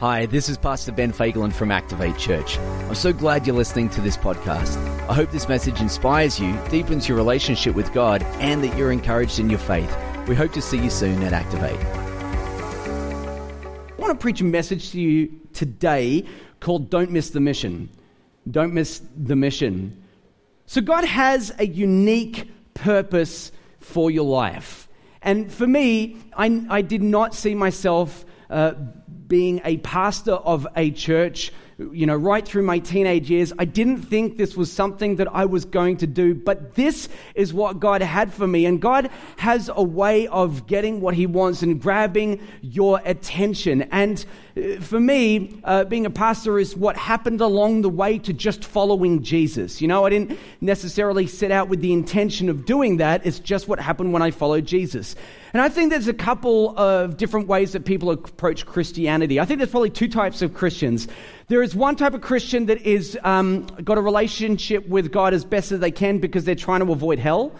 Hi, this is Pastor Ben Fagelin from Activate Church. I'm so glad you're listening to this podcast. I hope this message inspires you, deepens your relationship with God, and that you're encouraged in your faith. We hope to see you soon at Activate. I want to preach a message to you today called Don't Miss the Mission. Don't miss the mission. So, God has a unique purpose for your life. And for me, I, I did not see myself uh, being a pastor of a church, you know, right through my teenage years. I didn't think this was something that I was going to do, but this is what God had for me. And God has a way of getting what He wants and grabbing your attention. And for me, uh, being a pastor is what happened along the way to just following Jesus. You know, I didn't necessarily set out with the intention of doing that. It's just what happened when I followed Jesus. And I think there's a couple of different ways that people approach Christianity. I think there's probably two types of Christians. There is one type of Christian that is um, got a relationship with God as best as they can because they're trying to avoid hell.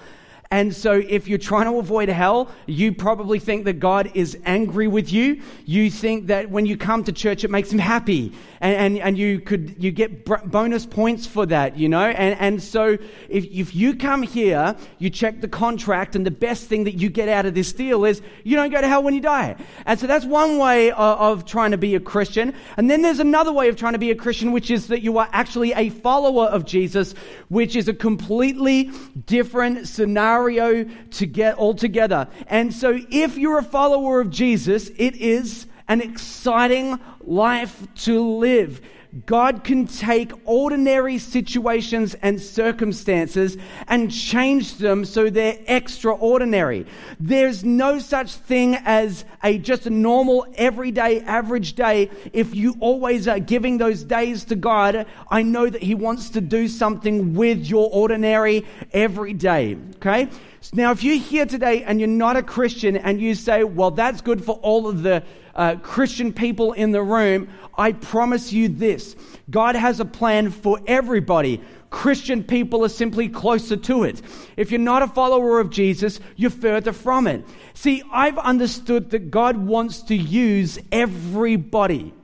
And so, if you're trying to avoid hell, you probably think that God is angry with you. You think that when you come to church, it makes him happy. And, and, and you could, you get bonus points for that, you know? And, and so, if, if you come here, you check the contract, and the best thing that you get out of this deal is you don't go to hell when you die. And so, that's one way of, of trying to be a Christian. And then there's another way of trying to be a Christian, which is that you are actually a follower of Jesus, which is a completely different scenario scenario to get all together. And so, if you're a follower of Jesus, it is an exciting life to live. God can take ordinary situations and circumstances and change them so they're extraordinary. There's no such thing as a just a normal, everyday, average day. If you always are giving those days to God, I know that He wants to do something with your ordinary, everyday. Okay? Now, if you're here today and you're not a Christian and you say, well, that's good for all of the uh, Christian people in the room, I promise you this God has a plan for everybody. Christian people are simply closer to it. If you're not a follower of Jesus, you're further from it. See, I've understood that God wants to use everybody.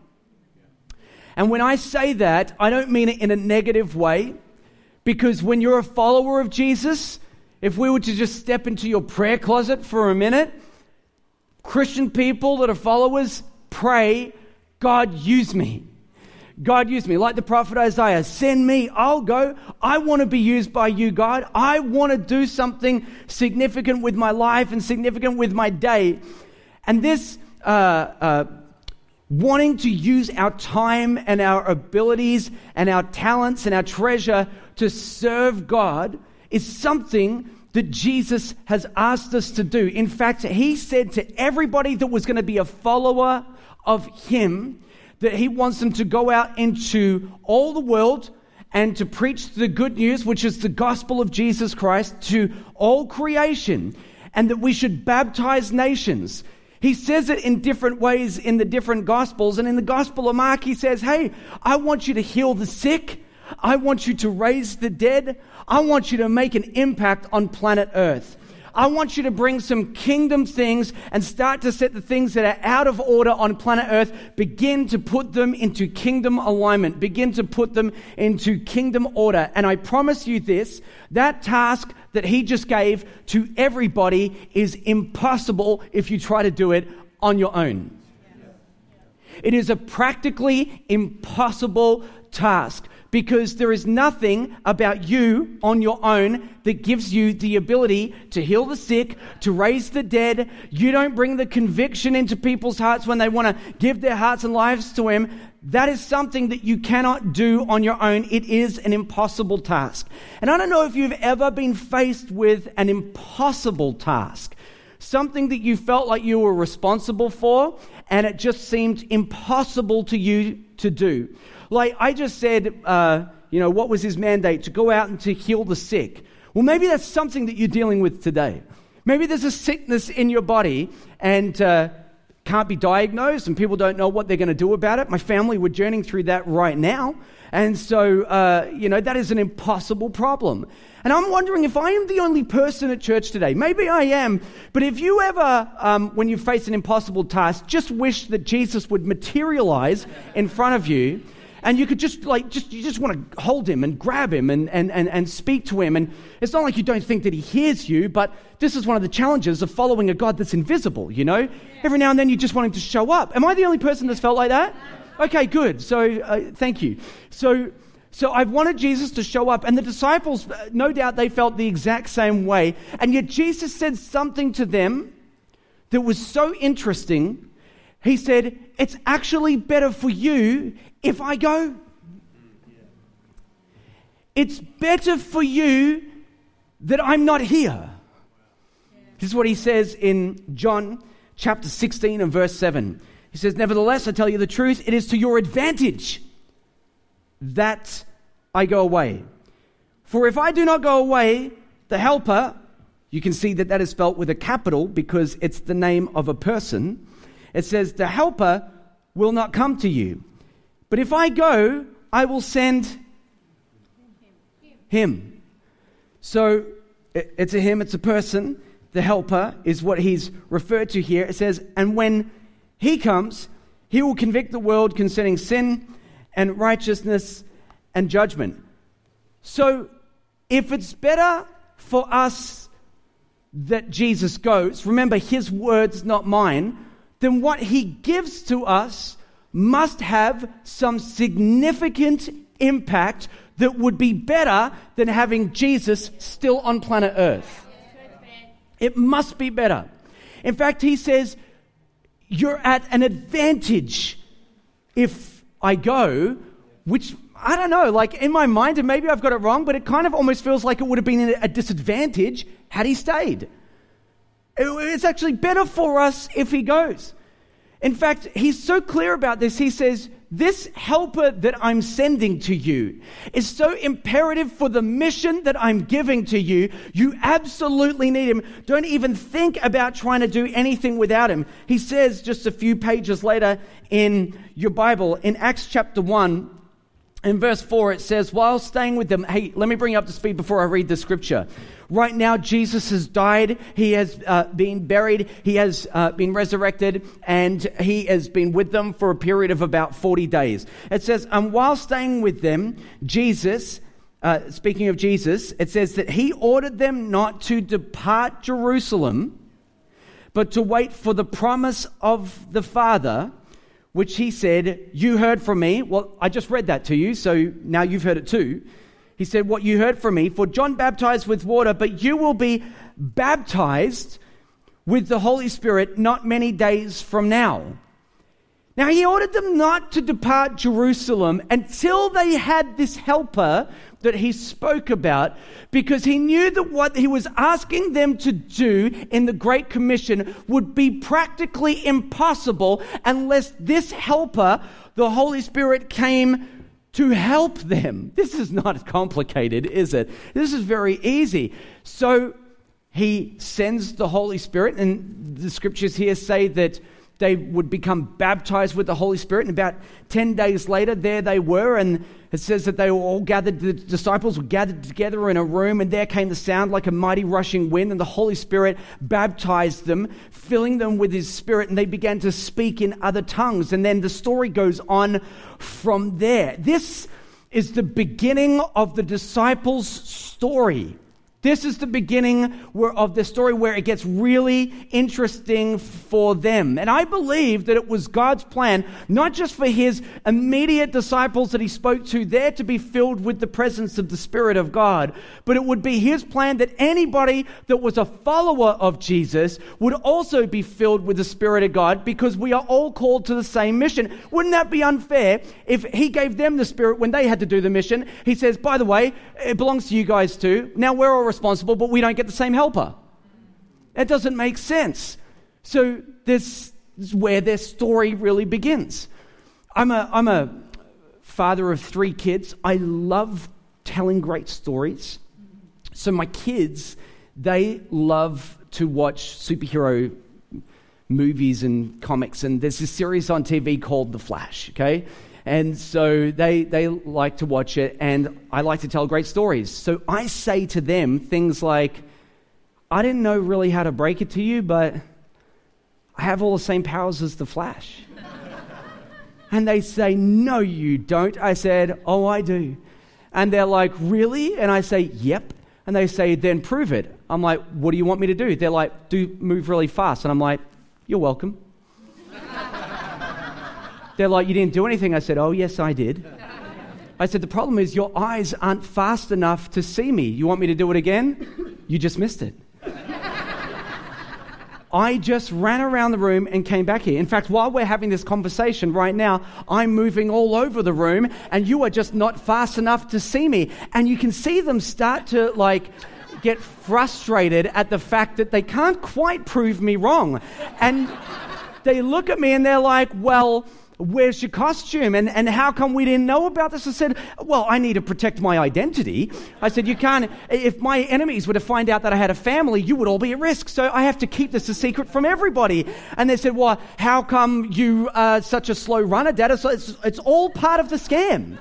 And when I say that, I don't mean it in a negative way, because when you're a follower of Jesus, if we were to just step into your prayer closet for a minute, Christian people that are followers pray, God, use me. God, use me. Like the prophet Isaiah, send me, I'll go. I want to be used by you, God. I want to do something significant with my life and significant with my day. And this, uh, uh, wanting to use our time and our abilities and our talents and our treasure to serve God is something that Jesus has asked us to do. In fact, he said to everybody that was going to be a follower of him that he wants them to go out into all the world and to preach the good news, which is the gospel of Jesus Christ, to all creation, and that we should baptize nations. He says it in different ways in the different gospels. And in the gospel of Mark, he says, Hey, I want you to heal the sick. I want you to raise the dead. I want you to make an impact on planet Earth. I want you to bring some kingdom things and start to set the things that are out of order on planet Earth, begin to put them into kingdom alignment, begin to put them into kingdom order. And I promise you this that task that he just gave to everybody is impossible if you try to do it on your own. It is a practically impossible task because there is nothing about you on your own that gives you the ability to heal the sick, to raise the dead. You don't bring the conviction into people's hearts when they want to give their hearts and lives to Him. That is something that you cannot do on your own. It is an impossible task. And I don't know if you've ever been faced with an impossible task, something that you felt like you were responsible for, and it just seemed impossible to you to do. Like I just said, uh, you know, what was his mandate? To go out and to heal the sick. Well, maybe that's something that you're dealing with today. Maybe there's a sickness in your body, and uh, can't be diagnosed and people don't know what they're going to do about it. My family, we're journeying through that right now. And so, uh, you know, that is an impossible problem. And I'm wondering if I am the only person at church today. Maybe I am. But if you ever, um, when you face an impossible task, just wish that Jesus would materialize in front of you and you could just like just you just want to hold him and grab him and, and, and, and speak to him. And it's not like you don't think that he hears you but this is one of the challenges of following a god that's invisible you know? Every now and then you just want him to show up. Am i the only person that's felt like that? Okay good. So uh, thank you. So so I've wanted Jesus to show up, and the disciples, uh, no doubt, they felt the exact same way. And yet Jesus said something to them that was so interesting. He said, It's actually better for you if I go. It's better for you that I'm not here. This is what he says in John chapter 16 and verse 7. He says, Nevertheless, I tell you the truth, it is to your advantage that I go away. For if I do not go away, the Helper, you can see that that is spelt with a capital because it's the name of a person. It says, The Helper will not come to you. But if I go, I will send him. So it's a him, it's a person. The helper is what he's referred to here. It says, And when he comes, he will convict the world concerning sin and righteousness and judgment. So if it's better for us that Jesus goes, remember his words, not mine, then what he gives to us must have some significant impact that would be better than having Jesus still on planet Earth. It must be better. In fact, he says, You're at an advantage if I go, which I don't know, like in my mind, and maybe I've got it wrong, but it kind of almost feels like it would have been a disadvantage had he stayed. It's actually better for us if he goes. In fact, he's so clear about this. He says, This helper that I'm sending to you is so imperative for the mission that I'm giving to you. You absolutely need him. Don't even think about trying to do anything without him. He says just a few pages later in your Bible, in Acts chapter 1, in verse 4, it says, While staying with them, hey, let me bring you up to speed before I read the scripture. Right now, Jesus has died. He has uh, been buried. He has uh, been resurrected, and he has been with them for a period of about 40 days. It says, And while staying with them, Jesus, uh, speaking of Jesus, it says that he ordered them not to depart Jerusalem, but to wait for the promise of the Father which he said, You heard from me. Well, I just read that to you, so now you've heard it too. He said, What you heard from me, for John baptized with water, but you will be baptized with the Holy Spirit not many days from now. Now, he ordered them not to depart Jerusalem until they had this helper that he spoke about because he knew that what he was asking them to do in the Great Commission would be practically impossible unless this helper, the Holy Spirit, came to help them. This is not complicated, is it? This is very easy. So he sends the Holy Spirit, and the scriptures here say that they would become baptized with the Holy Spirit. And about 10 days later, there they were. And it says that they were all gathered, the disciples were gathered together in a room. And there came the sound like a mighty rushing wind. And the Holy Spirit baptized them, filling them with His Spirit. And they began to speak in other tongues. And then the story goes on from there. This is the beginning of the disciples' story. This is the beginning of the story where it gets really interesting for them. And I believe that it was God's plan, not just for his immediate disciples that he spoke to there to be filled with the presence of the Spirit of God, but it would be his plan that anybody that was a follower of Jesus would also be filled with the Spirit of God because we are all called to the same mission. Wouldn't that be unfair if he gave them the Spirit when they had to do the mission? He says, by the way, it belongs to you guys too. Now we're all responsible, but we don't get the same helper. That doesn't make sense. So this is where their story really begins. I'm a, I'm a father of three kids. I love telling great stories. So my kids, they love to watch superhero movies and comics, and there's this series on TV called The Flash, okay? And so they, they like to watch it, and I like to tell great stories. So I say to them things like, I didn't know really how to break it to you, but I have all the same powers as the Flash. and they say, No, you don't. I said, Oh, I do. And they're like, Really? And I say, Yep. And they say, Then prove it. I'm like, What do you want me to do? They're like, Do move really fast. And I'm like, You're welcome. they're like, You didn't do anything. I said, Oh, yes, I did. I said, The problem is your eyes aren't fast enough to see me. You want me to do it again? You just missed it. I just ran around the room and came back here. In fact, while we're having this conversation right now, I'm moving all over the room and you are just not fast enough to see me. And you can see them start to like get frustrated at the fact that they can't quite prove me wrong. And they look at me and they're like, well, Where's your costume? And, and how come we didn't know about this? I said, Well, I need to protect my identity. I said, You can't, if my enemies were to find out that I had a family, you would all be at risk. So I have to keep this a secret from everybody. And they said, Well, how come you are such a slow runner, Dad? It's, it's, it's all part of the scam.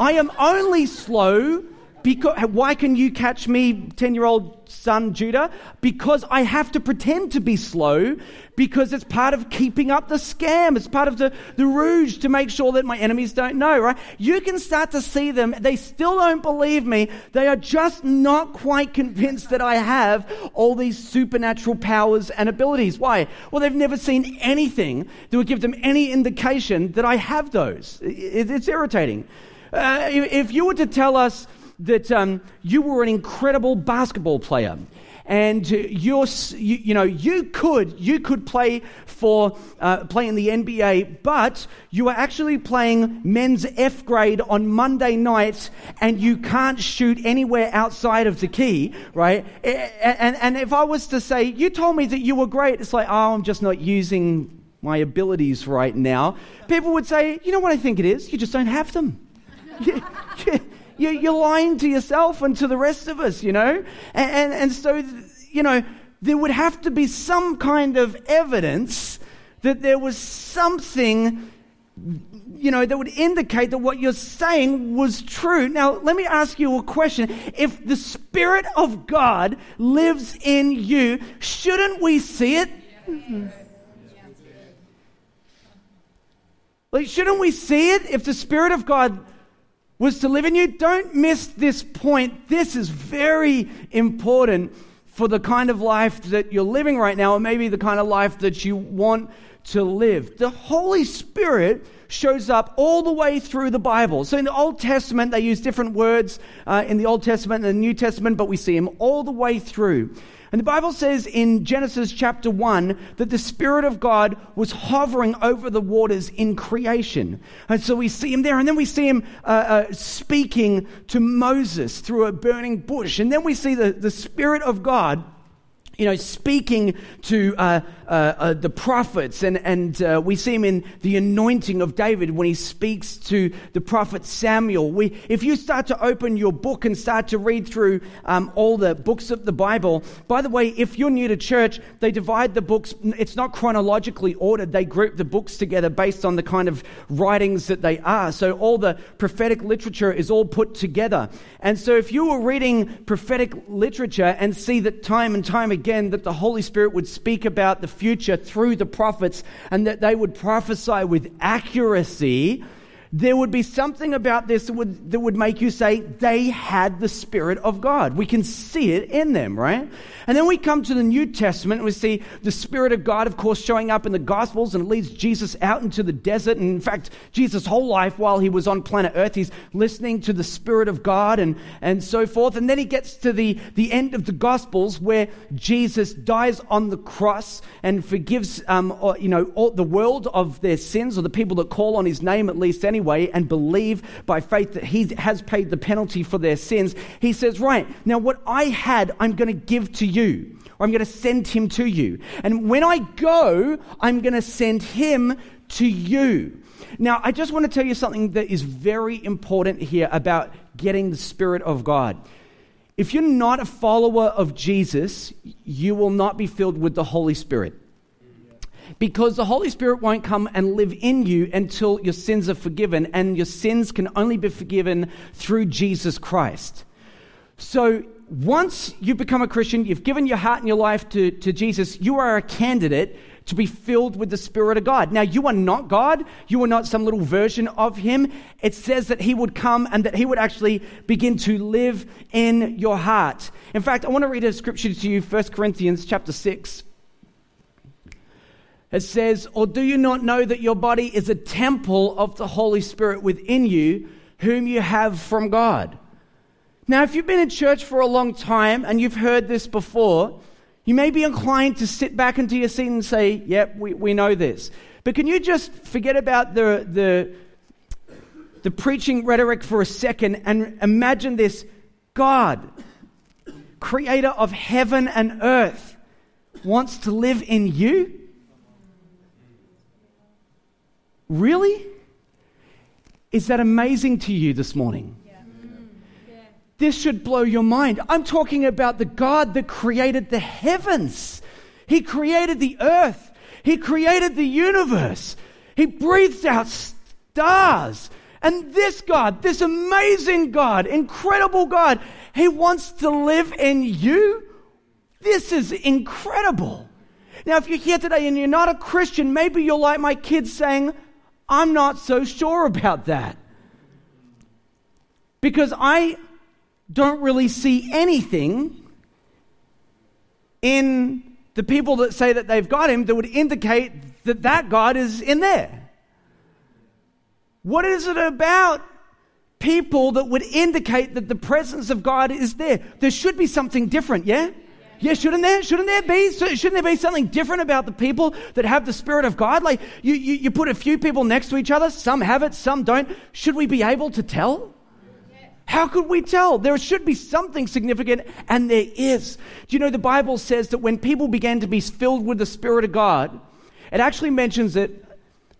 I am only slow because, why can you catch me, 10 year old son Judah? Because I have to pretend to be slow because it's part of keeping up the scam. It's part of the, the rouge to make sure that my enemies don't know, right? You can start to see them. They still don't believe me. They are just not quite convinced that I have all these supernatural powers and abilities. Why? Well, they've never seen anything that would give them any indication that I have those. It's irritating. Uh, if you were to tell us, that um, you were an incredible basketball player and you're, you, you, know you could you could play for uh, play in the NBA, but you are actually playing men's F grade on Monday nights, and you can't shoot anywhere outside of the key, right? And, and if I was to say you told me that you were great, it's like oh I'm just not using my abilities right now. People would say you know what I think it is, you just don't have them. You're lying to yourself and to the rest of us, you know? And, and, and so, you know, there would have to be some kind of evidence that there was something, you know, that would indicate that what you're saying was true. Now, let me ask you a question. If the Spirit of God lives in you, shouldn't we see it? Like, shouldn't we see it if the Spirit of God was to live in you. Don't miss this point. This is very important for the kind of life that you're living right now, or maybe the kind of life that you want to live. The Holy Spirit shows up all the way through the Bible. So in the Old Testament, they use different words uh, in the Old Testament and the New Testament, but we see him all the way through. And the Bible says in Genesis chapter 1 that the Spirit of God was hovering over the waters in creation. And so we see him there, and then we see him uh, uh, speaking to Moses through a burning bush. And then we see the, the Spirit of God you know, speaking to uh, uh, uh, the prophets, and, and uh, we see him in the anointing of David when he speaks to the prophet Samuel. We, if you start to open your book and start to read through um, all the books of the Bible, by the way, if you're new to church, they divide the books, it's not chronologically ordered, they group the books together based on the kind of writings that they are. So all the prophetic literature is all put together. And so if you were reading prophetic literature and see that time and time again, again that the Holy Spirit would speak about the future through the prophets and that they would prophesy with accuracy, there would be something about this that would, that would make you say they had the Spirit of God. We can see it in them, right? And then we come to the New Testament and we see the Spirit of God, of course, showing up in the Gospels and leads Jesus out into the desert. And in fact, Jesus' whole life while he was on planet Earth, he's listening to the Spirit of God and, and so forth. And then he gets to the, the end of the Gospels where Jesus dies on the cross and forgives, um, or, you know, all, the world of their sins or the people that call on his name at least anyway and believe by faith that he has paid the penalty for their sins. He says, right, now what I had, I'm going to give to you you, or I'm going to send him to you. And when I go, I'm going to send him to you. Now, I just want to tell you something that is very important here about getting the Spirit of God. If you're not a follower of Jesus, you will not be filled with the Holy Spirit. Because the Holy Spirit won't come and live in you until your sins are forgiven, and your sins can only be forgiven through Jesus Christ. So once you become a Christian, you've given your heart and your life to, to Jesus, you are a candidate to be filled with the Spirit of God. Now, you are not God. You are not some little version of Him. It says that He would come and that He would actually begin to live in your heart. In fact, I want to read a scripture to you, 1 Corinthians chapter 6. It says, Or do you not know that your body is a temple of the Holy Spirit within you, whom you have from God? Now, if you've been in church for a long time and you've heard this before, you may be inclined to sit back into your seat and say, Yep, we, we know this. But can you just forget about the, the, the preaching rhetoric for a second and imagine this God, creator of heaven and earth, wants to live in you? Really? Is that amazing to you this morning? Mm, this should blow your mind. I'm talking about the God that created the heavens. He created the earth. He created the universe. He breathes out stars. And this God, this amazing God, incredible God, He wants to live in you. This is incredible. Now, if you're here today and you're not a Christian, maybe you're like my kids saying, I'm not so sure about that. Because I don't really see anything in the people that say that they've got him that would indicate that that God is in there. What is it about people that would indicate that the presence of God is there? There should be something different, yeah? Yeah, shouldn't there? Shouldn't there be? Shouldn't there be something different about the people that have the Spirit of God? Like you, you, you put a few people next to each other, some have it, some don't. Should we be able to tell? How could we tell? There should be something significant, and there is. Do you know the Bible says that when people began to be filled with the Spirit of God, it actually mentions it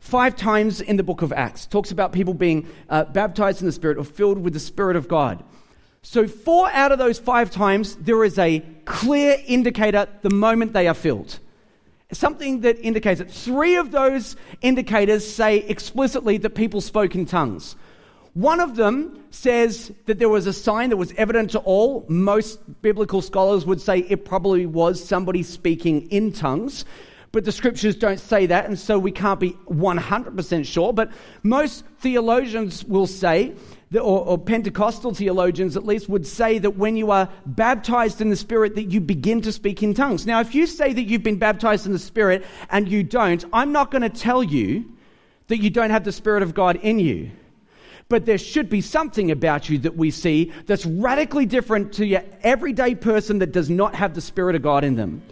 five times in the book of Acts. Talks about people being uh, baptized in the Spirit or filled with the Spirit of God. So, four out of those five times, there is a clear indicator the moment they are filled. Something that indicates it. Three of those indicators say explicitly that people spoke in tongues. One of them says that there was a sign that was evident to all. Most biblical scholars would say it probably was somebody speaking in tongues, but the scriptures don't say that, and so we can't be 100% sure. But most theologians will say, that, or, or Pentecostal theologians at least, would say that when you are baptized in the Spirit, that you begin to speak in tongues. Now, if you say that you've been baptized in the Spirit and you don't, I'm not going to tell you that you don't have the Spirit of God in you but there should be something about you that we see that's radically different to your everyday person that does not have the Spirit of God in them.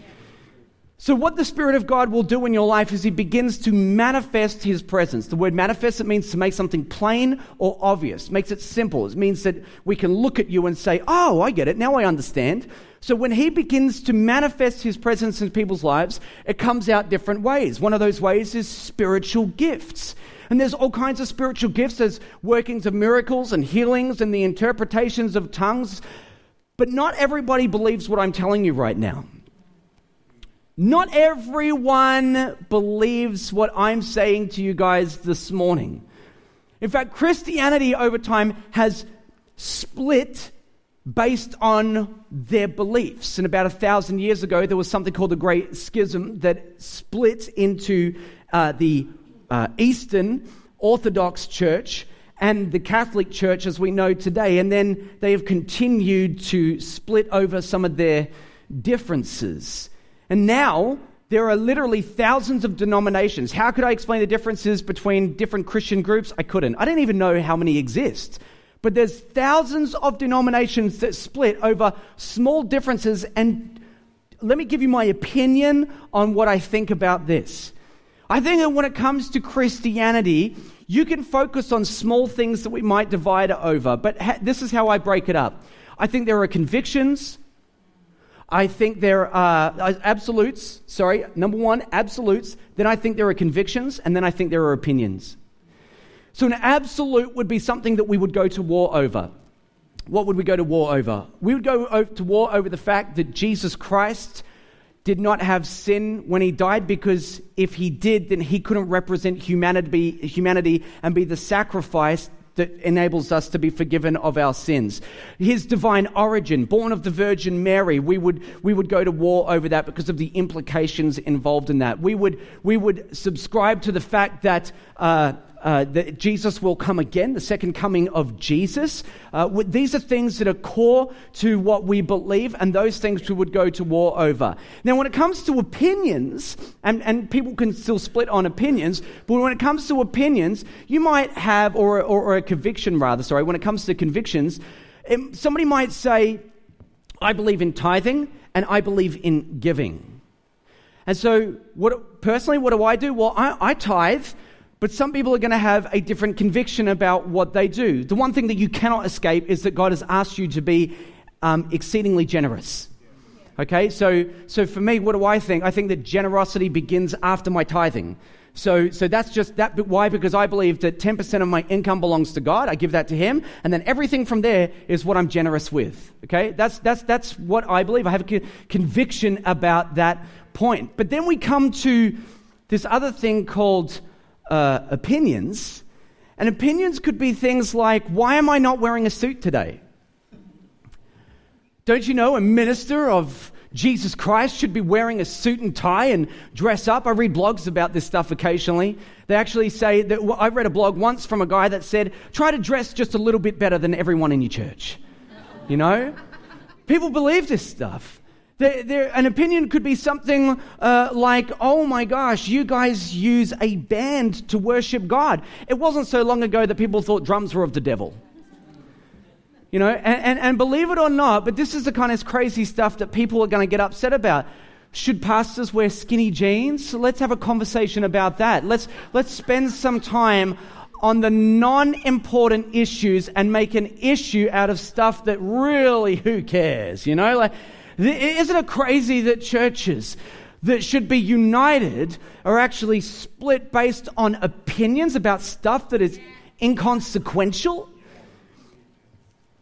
So, what the Spirit of God will do in your life is He begins to manifest His presence. The word manifest, it means to make something plain or obvious, makes it simple. It means that we can look at you and say, Oh, I get it. Now I understand. So, when He begins to manifest His presence in people's lives, it comes out different ways. One of those ways is spiritual gifts. And there's all kinds of spiritual gifts. There's workings of miracles and healings and the interpretations of tongues. But not everybody believes what I'm telling you right now. Not everyone believes what I'm saying to you guys this morning. In fact, Christianity over time has split based on their beliefs. And about a thousand years ago, there was something called the Great Schism that split into uh, the uh, Eastern Orthodox Church and the Catholic Church as we know today. And then they have continued to split over some of their differences. And now there are literally thousands of denominations. How could I explain the differences between different Christian groups? I couldn't. I don't even know how many exist. But there's thousands of denominations that split over small differences. And let me give you my opinion on what I think about this. I think that when it comes to Christianity, you can focus on small things that we might divide over, but ha- this is how I break it up. I think there are convictions. I think there are uh, absolutes. Sorry, number one, absolutes. Then I think there are convictions, and then I think there are opinions. So, an absolute would be something that we would go to war over. What would we go to war over? We would go to war over the fact that Jesus Christ did not have sin when he died because if he did, then he couldn't represent humanity, humanity and be the sacrifice that enables us to be forgiven of our sins. His divine origin, born of the Virgin Mary, we would, we would go to war over that because of the implications involved in that. We would, we would subscribe to the fact that. Uh, uh, that Jesus will come again, the second coming of Jesus. Uh, these are things that are core to what we believe, and those things we would go to war over. Now, when it comes to opinions, and, and people can still split on opinions, but when it comes to opinions, you might have, or, or, or a conviction rather, sorry, when it comes to convictions, it, somebody might say, I believe in tithing and I believe in giving. And so, what, personally, what do I do? Well, I, I tithe but some people are going to have a different conviction about what they do. The one thing that you cannot escape is that God has asked you to be um, exceedingly generous. Okay, so, so for me, what do I think? I think that generosity begins after my tithing. So, so that's just that. Why? Because I believe that 10% of my income belongs to God. I give that to Him. And then everything from there is what I'm generous with. Okay? That's, that's, that's what I believe. I have a conviction about that point. But then we come to this other thing called uh, opinions. And opinions could be things like, why am I not wearing a suit today? Don't you know a minister of Jesus Christ should be wearing a suit and tie and dress up? I read blogs about this stuff occasionally. They actually say that I read a blog once from a guy that said, try to dress just a little bit better than everyone in your church. You know? People believe this stuff. An opinion could be something uh, like, oh my gosh, you guys use a band to worship God. It wasn't so long ago that people thought drums were of the devil. You know, and, and, and believe it or not, but this is the kind of crazy stuff that people are going to get upset about. Should pastors wear skinny jeans? let's have a conversation about that. Let's, let's spend some time on the non important issues and make an issue out of stuff that really, who cares? You know, like isn't it crazy that churches that should be united are actually split based on opinions about stuff that is inconsequential?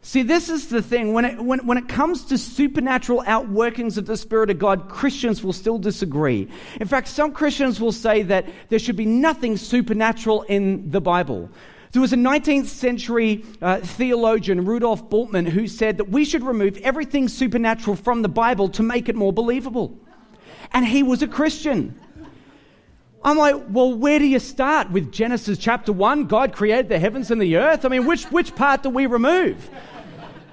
See, this is the thing. When it, when, when it comes to supernatural outworkings of the Spirit of God, Christians will still disagree. In fact, some Christians will say that there should be nothing supernatural in the Bible. There was a 19th century uh, theologian, Rudolf Bultmann, who said that we should remove everything supernatural from the Bible to make it more believable. And he was a Christian. I'm like, well, where do you start with Genesis chapter 1? God created the heavens and the earth. I mean, which, which part do we remove?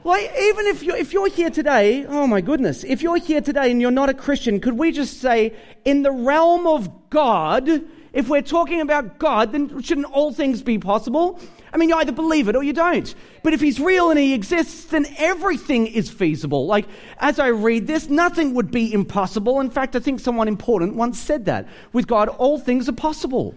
Like, even if you're, if you're here today, oh my goodness, if you're here today and you're not a Christian, could we just say, in the realm of God, if we're talking about God, then shouldn't all things be possible? I mean, you either believe it or you don't. But if he's real and he exists, then everything is feasible. Like, as I read this, nothing would be impossible. In fact, I think someone important once said that. With God, all things are possible.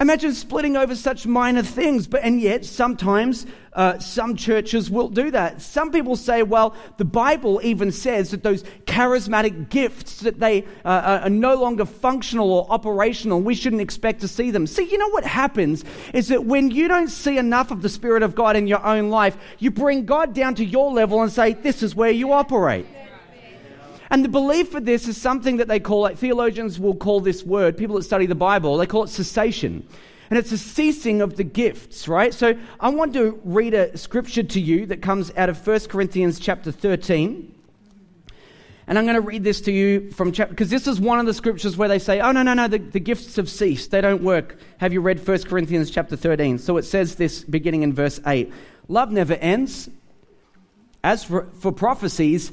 Imagine splitting over such minor things, but and yet sometimes uh, some churches will do that. Some people say, well, the Bible even says that those charismatic gifts that they uh, are no longer functional or operational. We shouldn't expect to see them. See, you know what happens is that when you don't see enough of the Spirit of God in your own life, you bring God down to your level and say, this is where you operate. And the belief for this is something that they call, like theologians will call this word, people that study the Bible, they call it cessation. And it's a ceasing of the gifts, right? So I want to read a scripture to you that comes out of 1 Corinthians chapter 13. And I'm going to read this to you from chapter, because this is one of the scriptures where they say, oh, no, no, no, the, the gifts have ceased. They don't work. Have you read 1 Corinthians chapter 13? So it says this beginning in verse 8 Love never ends. As for, for prophecies,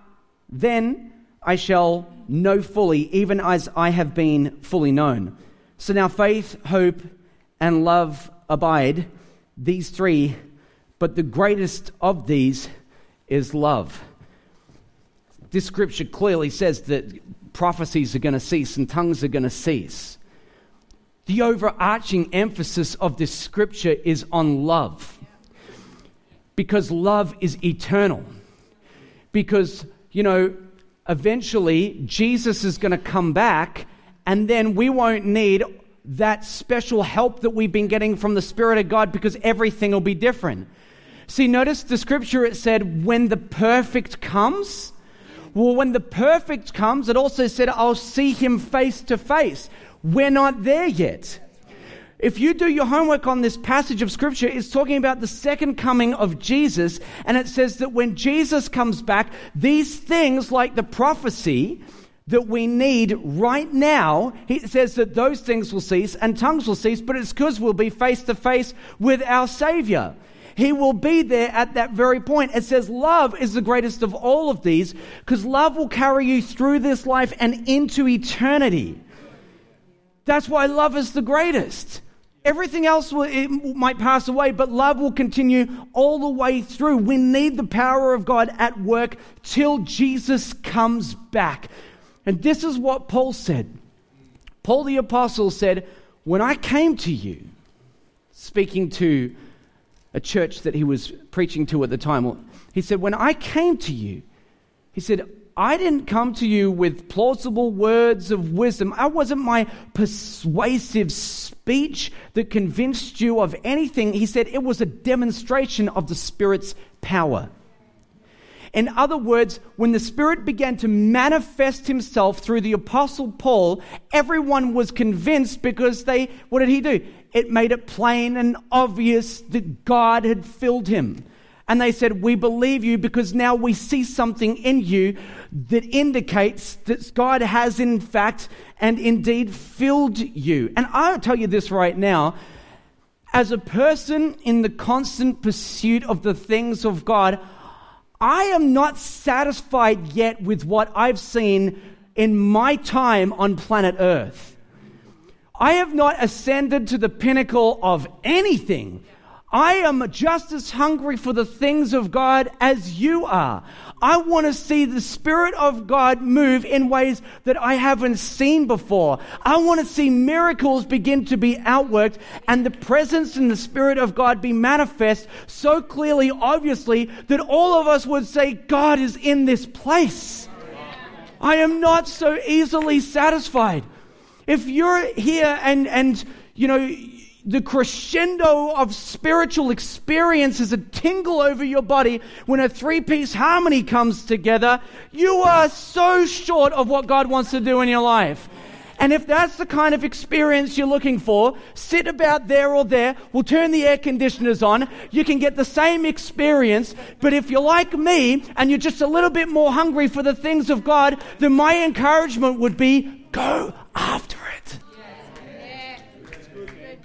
then I shall know fully, even as I have been fully known. So now faith, hope, and love abide, these three, but the greatest of these is love. this scripture clearly says that prophecies are going to cease and tongues are going to cease. The overarching emphasis of this scripture is on love. Because love is eternal. Because, you know, eventually Jesus is going to come back, and then we won't need that special help that we've been getting from the Spirit of God because everything will be different. See, notice the scripture it said, when the perfect comes. Well, when the perfect comes, it also said, I'll see him face to face. We're not there yet. If you do your homework on this passage of scripture, it's talking about the second coming of Jesus. And it says that when Jesus comes back, these things like the prophecy that we need right now, he says that those things will cease and tongues will cease, but it's because we'll be face to face with our Savior. He will be there at that very point. It says love is the greatest of all of these because love will carry you through this life and into eternity. That's why love is the greatest. Everything else will, might pass away, but love will continue all the way through. We need the power of God at work till Jesus comes back. And this is what Paul said. Paul the Apostle said, When I came to you, speaking to a church that he was preaching to at the time, he said, When I came to you, he said, I didn't come to you with plausible words of wisdom. I wasn't my persuasive speech that convinced you of anything. He said it was a demonstration of the Spirit's power. In other words, when the Spirit began to manifest himself through the Apostle Paul, everyone was convinced because they, what did he do? It made it plain and obvious that God had filled him. And they said, We believe you because now we see something in you that indicates that God has, in fact, and indeed filled you. And I'll tell you this right now as a person in the constant pursuit of the things of God, I am not satisfied yet with what I've seen in my time on planet Earth. I have not ascended to the pinnacle of anything. I am just as hungry for the things of God as you are. I want to see the Spirit of God move in ways that I haven't seen before. I want to see miracles begin to be outworked and the presence and the Spirit of God be manifest so clearly, obviously, that all of us would say, God is in this place. I am not so easily satisfied. If you're here and, and, you know, the crescendo of spiritual experience is a tingle over your body when a three piece harmony comes together. You are so short of what God wants to do in your life. And if that's the kind of experience you're looking for, sit about there or there. We'll turn the air conditioners on. You can get the same experience. But if you're like me and you're just a little bit more hungry for the things of God, then my encouragement would be go after it.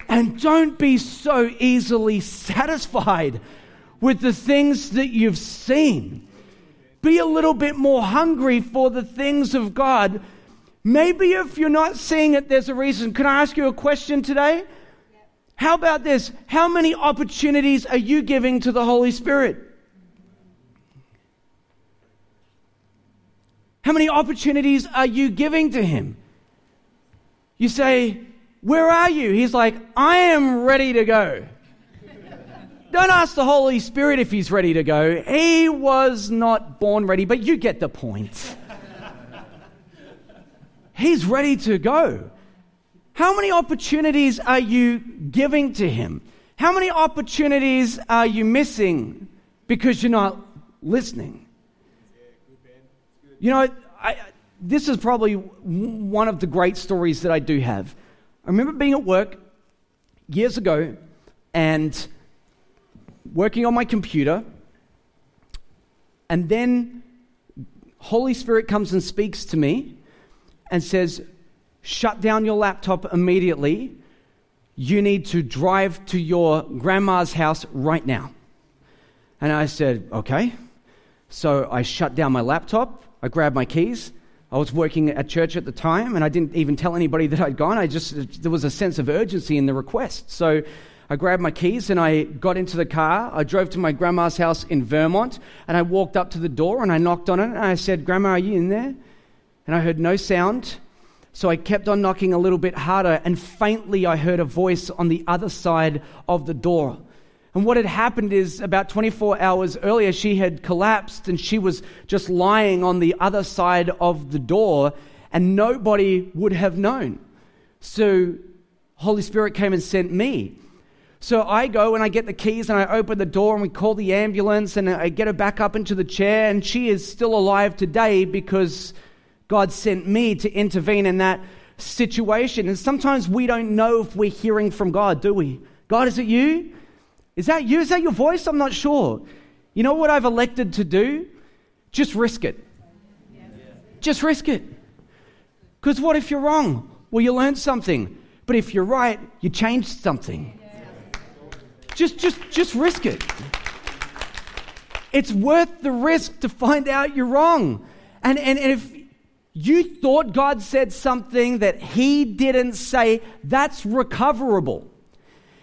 And don't be so easily satisfied with the things that you've seen. Be a little bit more hungry for the things of God. Maybe if you're not seeing it, there's a reason. Can I ask you a question today? How about this? How many opportunities are you giving to the Holy Spirit? How many opportunities are you giving to Him? You say, where are you? He's like, I am ready to go. Don't ask the Holy Spirit if he's ready to go. He was not born ready, but you get the point. he's ready to go. How many opportunities are you giving to him? How many opportunities are you missing because you're not listening? You know, I, this is probably one of the great stories that I do have. I remember being at work years ago and working on my computer, and then Holy Spirit comes and speaks to me and says, Shut down your laptop immediately. You need to drive to your grandma's house right now. And I said, Okay. So I shut down my laptop, I grabbed my keys, I was working at church at the time, and I didn't even tell anybody that I'd gone. I just, there was a sense of urgency in the request. So I grabbed my keys and I got into the car. I drove to my grandma's house in Vermont and I walked up to the door and I knocked on it and I said, Grandma, are you in there? And I heard no sound. So I kept on knocking a little bit harder and faintly I heard a voice on the other side of the door. And what had happened is about 24 hours earlier, she had collapsed and she was just lying on the other side of the door, and nobody would have known. So, Holy Spirit came and sent me. So I go and I get the keys and I open the door and we call the ambulance and I get her back up into the chair, and she is still alive today because God sent me to intervene in that situation. And sometimes we don't know if we're hearing from God, do we? God, is it you? Is that you? Is that your voice? I'm not sure. You know what I've elected to do? Just risk it. Just risk it. Because what if you're wrong? Well, you learned something. But if you're right, you changed something. Just, just, just risk it. It's worth the risk to find out you're wrong. And, and, and if you thought God said something that He didn't say, that's recoverable.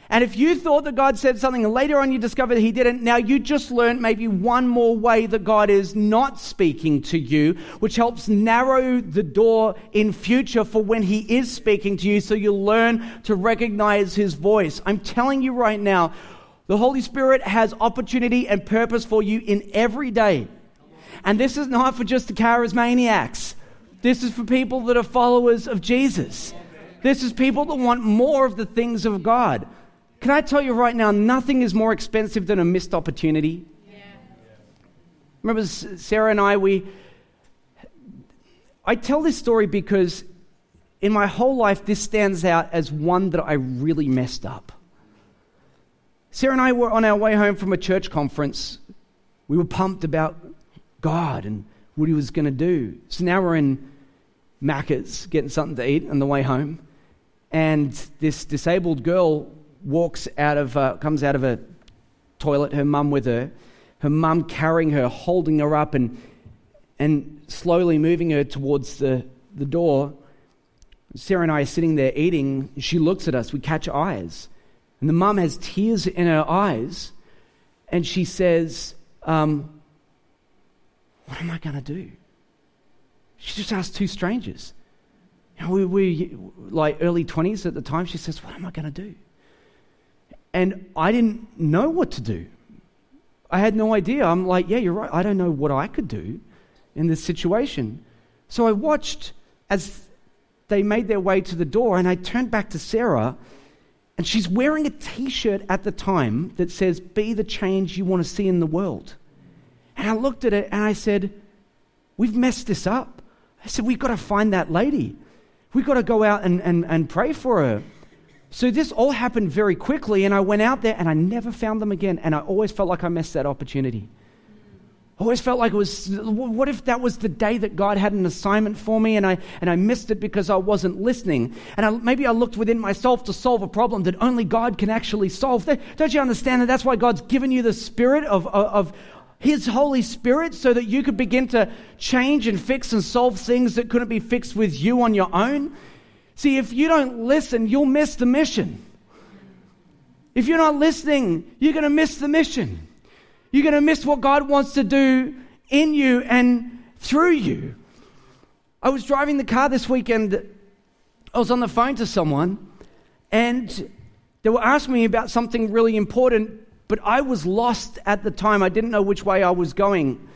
And if you thought that God said something and later on you discovered He didn't, now you just learned maybe one more way that God is not speaking to you, which helps narrow the door in future for when He is speaking to you so you learn to recognize His voice. I'm telling you right now, the Holy Spirit has opportunity and purpose for you in every day. And this is not for just the charismaniacs. This is for people that are followers of Jesus. This is people that want more of the things of God. Can I tell you right now, nothing is more expensive than a missed opportunity? Yeah. Remember, Sarah and I, we. I tell this story because in my whole life, this stands out as one that I really messed up. Sarah and I were on our way home from a church conference. We were pumped about God and what He was going to do. So now we're in Macca's getting something to eat on the way home. And this disabled girl walks out of, uh, comes out of a toilet, her mum with her, her mum carrying her, holding her up, and, and slowly moving her towards the, the door. Sarah and I are sitting there eating. She looks at us, we catch eyes. And the mum has tears in her eyes, and she says, um, What am I going to do? She just asked two strangers. Know, we were like early 20s at the time. She says, What am I going to do? And I didn't know what to do. I had no idea. I'm like, yeah, you're right. I don't know what I could do in this situation. So I watched as they made their way to the door, and I turned back to Sarah, and she's wearing a t shirt at the time that says, Be the change you want to see in the world. And I looked at it and I said, We've messed this up. I said, We've got to find that lady. We've got to go out and, and, and pray for her. So this all happened very quickly, and I went out there and I never found them again. And I always felt like I missed that opportunity. I always felt like it was, what if that was the day that God had an assignment for me and I, and I missed it because I wasn't listening? And I, maybe I looked within myself to solve a problem that only God can actually solve. Don't you understand that that's why God's given you the spirit of, of, His Holy Spirit so that you could begin to change and fix and solve things that couldn't be fixed with you on your own? See, if you don't listen, you'll miss the mission. If you're not listening, you're going to miss the mission. You're going to miss what God wants to do in you and through you. I was driving the car this weekend. I was on the phone to someone, and they were asking me about something really important, but I was lost at the time. I didn't know which way I was going.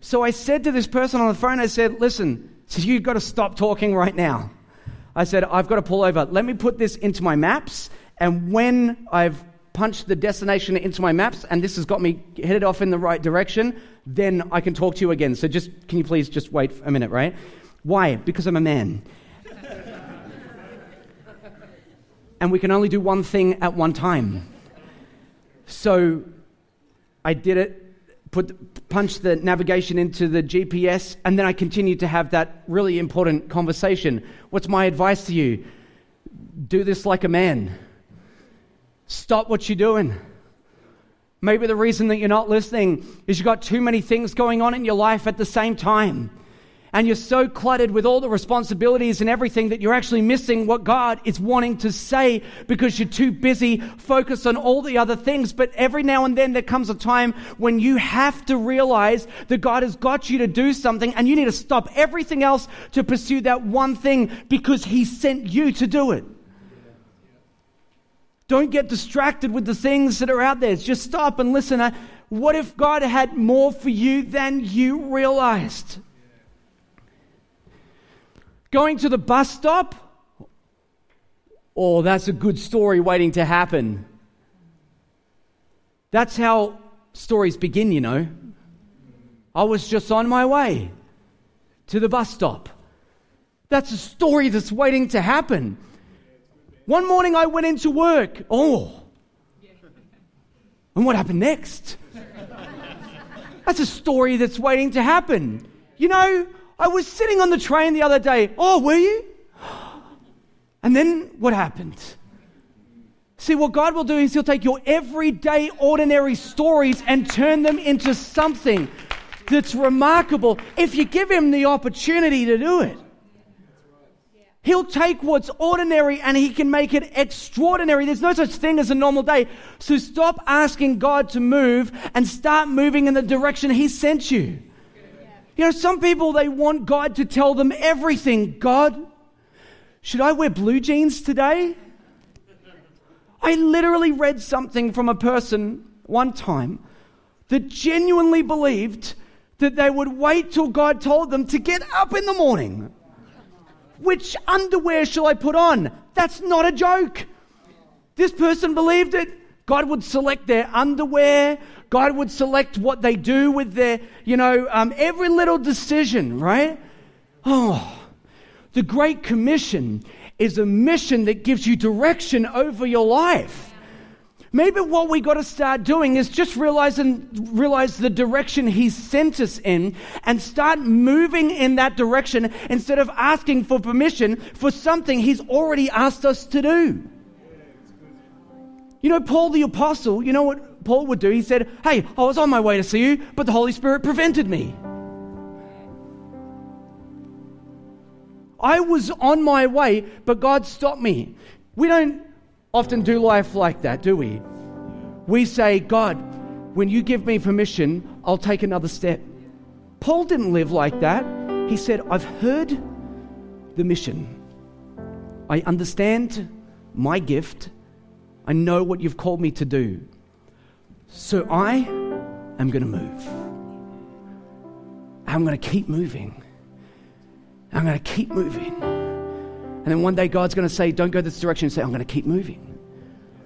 So I said to this person on the phone, I said, Listen, so you've got to stop talking right now. I said, I've got to pull over. Let me put this into my maps. And when I've punched the destination into my maps and this has got me headed off in the right direction, then I can talk to you again. So just, can you please just wait a minute, right? Why? Because I'm a man. and we can only do one thing at one time. So I did it put, punch the navigation into the GPS, and then I continued to have that really important conversation. What's my advice to you? Do this like a man. Stop what you're doing. Maybe the reason that you're not listening is you've got too many things going on in your life at the same time. And you're so cluttered with all the responsibilities and everything that you're actually missing what God is wanting to say because you're too busy focused on all the other things. But every now and then there comes a time when you have to realize that God has got you to do something and you need to stop everything else to pursue that one thing because He sent you to do it. Don't get distracted with the things that are out there. Just stop and listen. Uh, what if God had more for you than you realized? Going to the bus stop? Oh, that's a good story waiting to happen. That's how stories begin, you know. I was just on my way to the bus stop. That's a story that's waiting to happen. One morning I went into work. Oh. And what happened next? That's a story that's waiting to happen. You know, I was sitting on the train the other day. Oh, were you? And then what happened? See, what God will do is He'll take your everyday, ordinary stories and turn them into something that's remarkable if you give Him the opportunity to do it. He'll take what's ordinary and he can make it extraordinary. There's no such thing as a normal day. So stop asking God to move and start moving in the direction he sent you. You know, some people, they want God to tell them everything. God, should I wear blue jeans today? I literally read something from a person one time that genuinely believed that they would wait till God told them to get up in the morning. Which underwear shall I put on? That's not a joke. This person believed it. God would select their underwear. God would select what they do with their, you know, um, every little decision, right? Oh, the Great Commission is a mission that gives you direction over your life. Maybe what we got to start doing is just realizing, realize the direction He's sent us in and start moving in that direction instead of asking for permission for something He's already asked us to do. You know, Paul the Apostle, you know what Paul would do? He said, Hey, I was on my way to see you, but the Holy Spirit prevented me. I was on my way, but God stopped me. We don't often do life like that, do we? We say, God, when you give me permission, I'll take another step. Paul didn't live like that. He said, I've heard the mission. I understand my gift. I know what you've called me to do. So I am going to move. I'm going to keep moving. I'm going to keep moving. And then one day God's going to say, Don't go this direction, and say, I'm going to keep moving.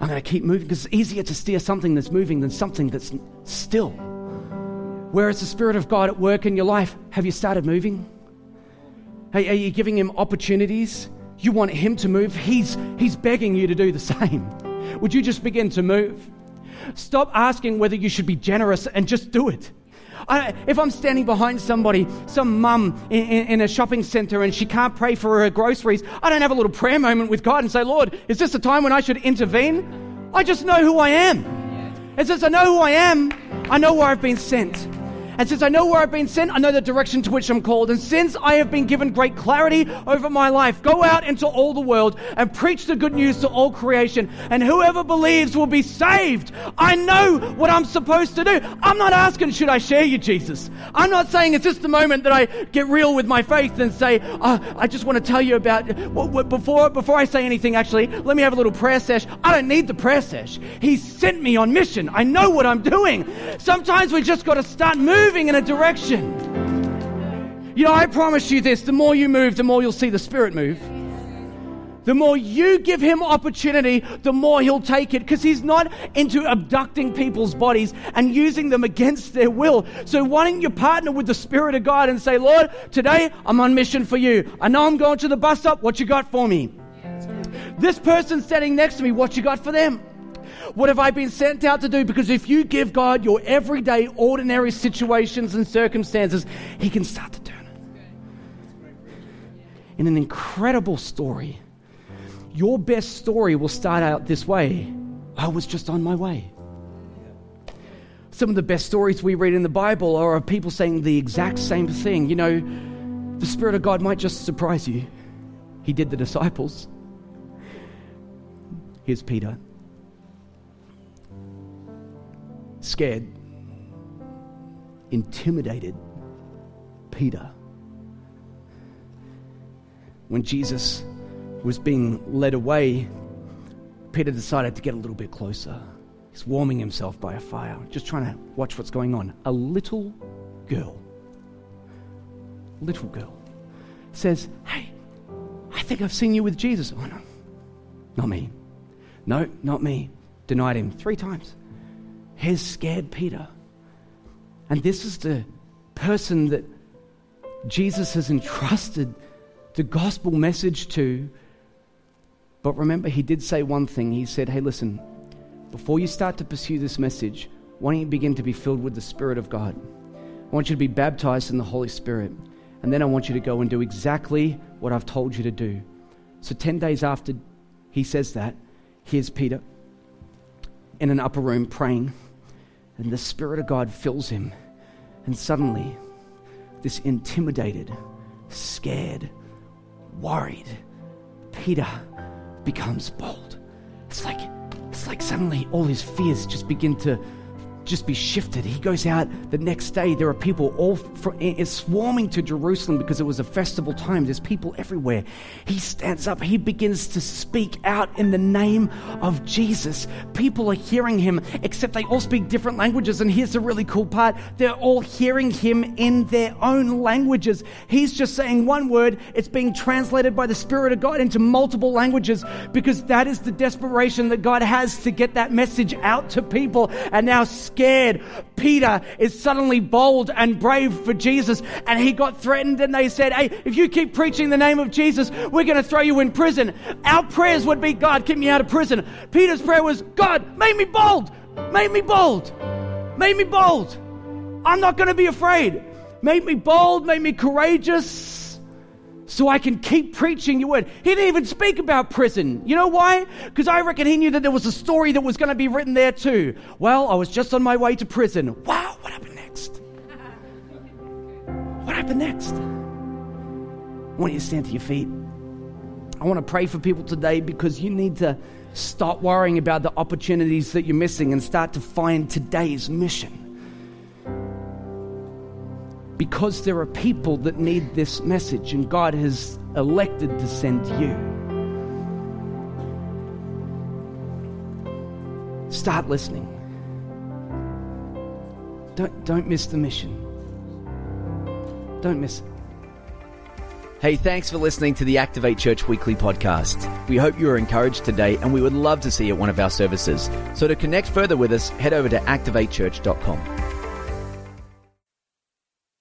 I'm going to keep moving because it's easier to steer something that's moving than something that's still. Where is the Spirit of God at work in your life? Have you started moving? Hey, are you giving Him opportunities? You want Him to move? He's, he's begging you to do the same. Would you just begin to move? Stop asking whether you should be generous and just do it. I, if I'm standing behind somebody, some mum in, in, in, a shopping center, and she can't pray for her groceries, I don't have a little prayer moment with God and say, Lord, is this a time when I should intervene? I just know who I am. Since I know who I am, I know where I've been sent. And since I know where I've been sent, I know the direction to which I'm called. And since I have been given great clarity over my life, go out into all the world and preach the good news to all creation. And whoever believes will be saved. I know what I'm supposed to do. I'm not asking, should I share you, Jesus? I'm not saying it's just the moment that I get real with my faith and say, oh, I just want to tell you about, before, before I say anything, actually, let me have a little prayer sesh. I don't need the prayer sesh. He sent me on mission. I know what I'm doing. Sometimes we just got to start moving moving in a direction. You know, I promise you this the more you move, the more you'll see the Spirit move. The more you give him opportunity, the more he'll take it because he's not into abducting people's bodies and using them against their will. So, why don't you partner with the Spirit of God and say, Lord, today I'm on mission for you. I know I'm going to the bus stop. What you got for me? This person standing next to me, what you got for them? What have I been sent out to do? Because if you give God your everyday, ordinary situations and circumstances, He can start to turn it. In an incredible story, your best story will start out this way I was just on my way. Some of the best stories we read in the Bible are of people saying the exact same thing. You know, the Spirit of God might just surprise you. He did the disciples. Here's Peter. Scared, intimidated Peter. When Jesus was being led away, Peter decided to get a little bit closer. He's warming himself by a fire, just trying to watch what's going on. A little girl, little girl, says, Hey, I think I've seen you with Jesus. Oh, no, not me. No, not me. Denied him three times. Has scared Peter. And this is the person that Jesus has entrusted the gospel message to. But remember, he did say one thing. He said, Hey, listen, before you start to pursue this message, why don't you begin to be filled with the Spirit of God? I want you to be baptized in the Holy Spirit. And then I want you to go and do exactly what I've told you to do. So, 10 days after he says that, here's Peter in an upper room praying, and the Spirit of God fills him. And suddenly, this intimidated, scared, worried Peter becomes bold. It's like, it's like suddenly all his fears just begin to just be shifted. He goes out the next day. There are people all swarming to Jerusalem because it was a festival time. There's people everywhere. He stands up. He begins to speak out in the name of Jesus. People are hearing him, except they all speak different languages. And here's the really cool part they're all hearing him in their own languages. He's just saying one word, it's being translated by the Spirit of God into multiple languages because that is the desperation that God has to get that message out to people. And now, scared. Peter is suddenly bold and brave for Jesus, and he got threatened, and they said, Hey, if you keep preaching the name of Jesus, we're going to throw you in prison. Our prayers would be, God, keep me out of prison. Peter's prayer was, God, make me bold, make me bold, make me bold. I'm not going to be afraid. Make me bold, make me courageous so I can keep preaching your word. He didn't even speak about prison. You know why? Because I reckon he knew that there was a story that was going to be written there too. Well, I was just on my way to prison. Wow, what happened next? What happened next? I want you to stand to your feet. I want to pray for people today because you need to stop worrying about the opportunities that you're missing and start to find today's mission because there are people that need this message, and God has elected to send you. Start listening. Don't, don't miss the mission. Don't miss it. Hey, thanks for listening to the Activate Church Weekly podcast. We hope you are encouraged today and we would love to see you at one of our services. So to connect further with us, head over to activatechurch.com.